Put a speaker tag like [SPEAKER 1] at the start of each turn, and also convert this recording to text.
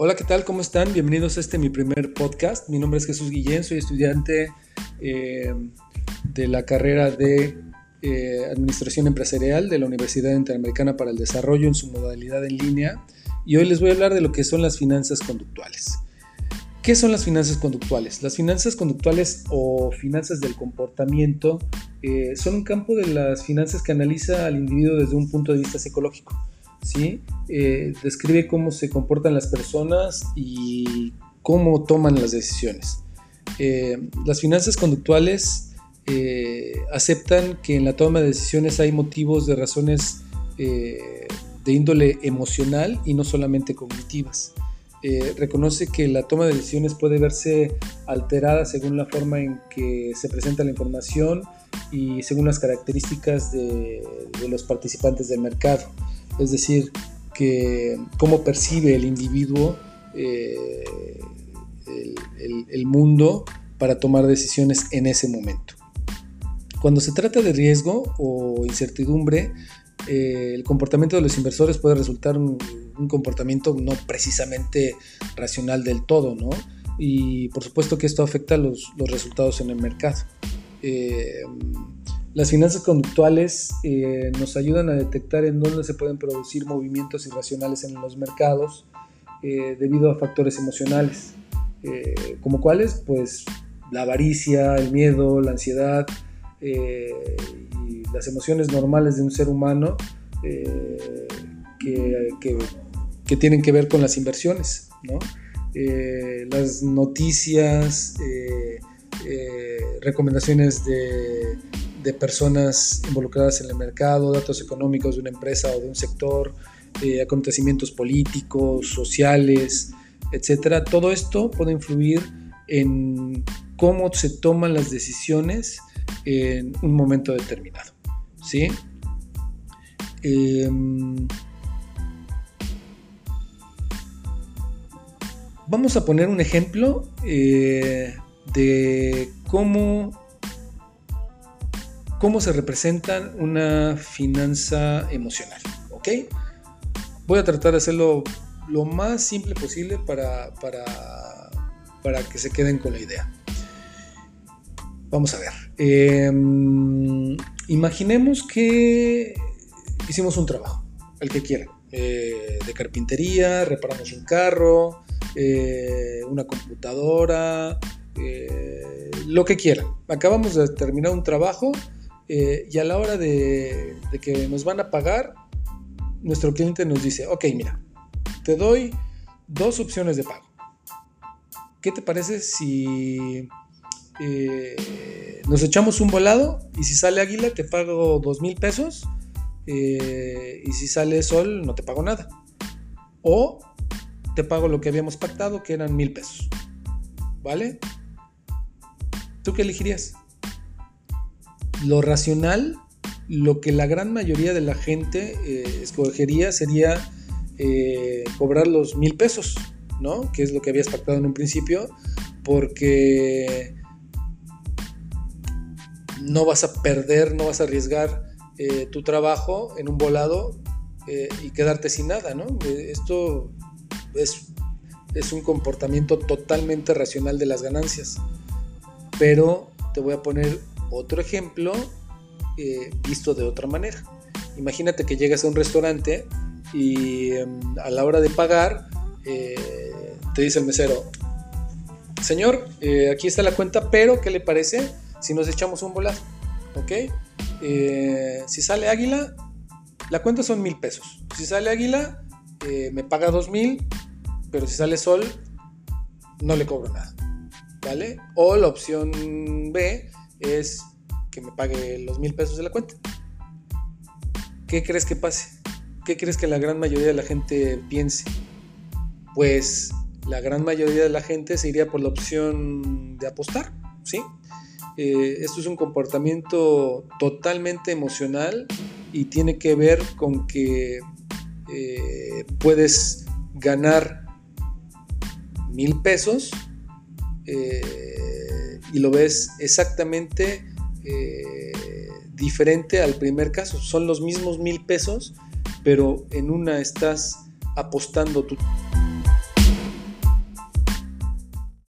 [SPEAKER 1] Hola, ¿qué tal? ¿Cómo están? Bienvenidos a este mi primer podcast. Mi nombre es Jesús Guillén, soy estudiante eh, de la carrera de eh, Administración Empresarial de la Universidad Interamericana para el Desarrollo en su modalidad en línea y hoy les voy a hablar de lo que son las finanzas conductuales. ¿Qué son las finanzas conductuales? Las finanzas conductuales o finanzas del comportamiento eh, son un campo de las finanzas que analiza al individuo desde un punto de vista psicológico. Eh, describe cómo se comportan las personas y cómo toman las decisiones. Eh, las finanzas conductuales aceptan que en la toma de decisiones hay motivos de razones de índole emocional y no solamente cognitivas. Eh, reconoce que la toma de decisiones puede verse alterada según la forma en que se presenta la información y según las características de, los participantes del mercado. Es decir, que cómo percibe el individuo eh, el, mundo para tomar decisiones en ese momento. Cuando se trata de riesgo o incertidumbre, eh, el comportamiento de los inversores puede resultar un, comportamiento no precisamente racional del todo, ¿no? Y por supuesto que esto afecta los, resultados en el mercado. Eh, las finanzas conductuales eh, nos ayudan a detectar en dónde se pueden producir movimientos irracionales en los mercados debido a factores emocionales, como cuáles, pues la avaricia, el miedo, la ansiedad, las emociones normales de un ser humano eh, que, tienen que ver con las inversiones, eh, las noticias, eh, recomendaciones de, personas involucradas en el mercado, datos económicos de una empresa o de un sector, acontecimientos políticos, sociales, etcétera. Todo esto puede influir en cómo se toman las decisiones en un momento determinado. ¿sí? Em, vamos a poner un ejemplo eh, de cómo, cómo se representa una finanza emocional, ¿ok? Voy a tratar de hacerlo lo más simple posible para, para, para que se queden con la idea. Vamos a ver. Em, imaginemos que hicimos un trabajo, el que quiera, eh, de carpintería, reparamos un carro, eh, una computadora, eh, lo que quiera. Acabamos de terminar un trabajo y a la hora de, de que nos van a pagar, nuestro cliente nos dice, ok, mira, te doy dos opciones de pago. ¿Qué te parece si eh, nos echamos un volado y si sale águila te pago dos mil pesos eh, y si sale sol no te pago nada. O te pago lo que habíamos pactado que eran mil pesos. ¿Vale? ¿Tú qué elegirías? Lo racional, lo que la gran mayoría de la gente eh, escogería sería cobrar los mil pesos, ¿no? Que es lo que habías pactado en un principio, porque no vas a perder, no vas a arriesgar eh, tu trabajo en un volado eh, y quedarte sin nada, ¿no? Eh, esto es, es, un comportamiento totalmente racional de las ganancias. Pero te voy a poner otro ejemplo visto de otra manera. Imagínate que llegas a un restaurante y em, a la hora de pagar te dice el mesero, señor, aquí está la cuenta, pero ¿qué le parece? si nos echamos un volado, ¿ok? Eh, si sale águila, la cuenta son mil pesos. Si sale águila, eh, me paga dos mil, pero si sale sol, no le cobro nada, ¿vale? O la opción B es que me pague los mil pesos de la cuenta. ¿Qué crees que pase? ¿Qué crees que la gran mayoría de la gente piense? Pues la gran mayoría de la gente se iría por la opción de apostar, ¿sí? Eh, esto es un comportamiento totalmente emocional y tiene que ver con que eh, puedes ganar mil pesos eh, y lo ves exactamente diferente al primer caso. Son los mismos mil pesos, pero en una estás apostando tu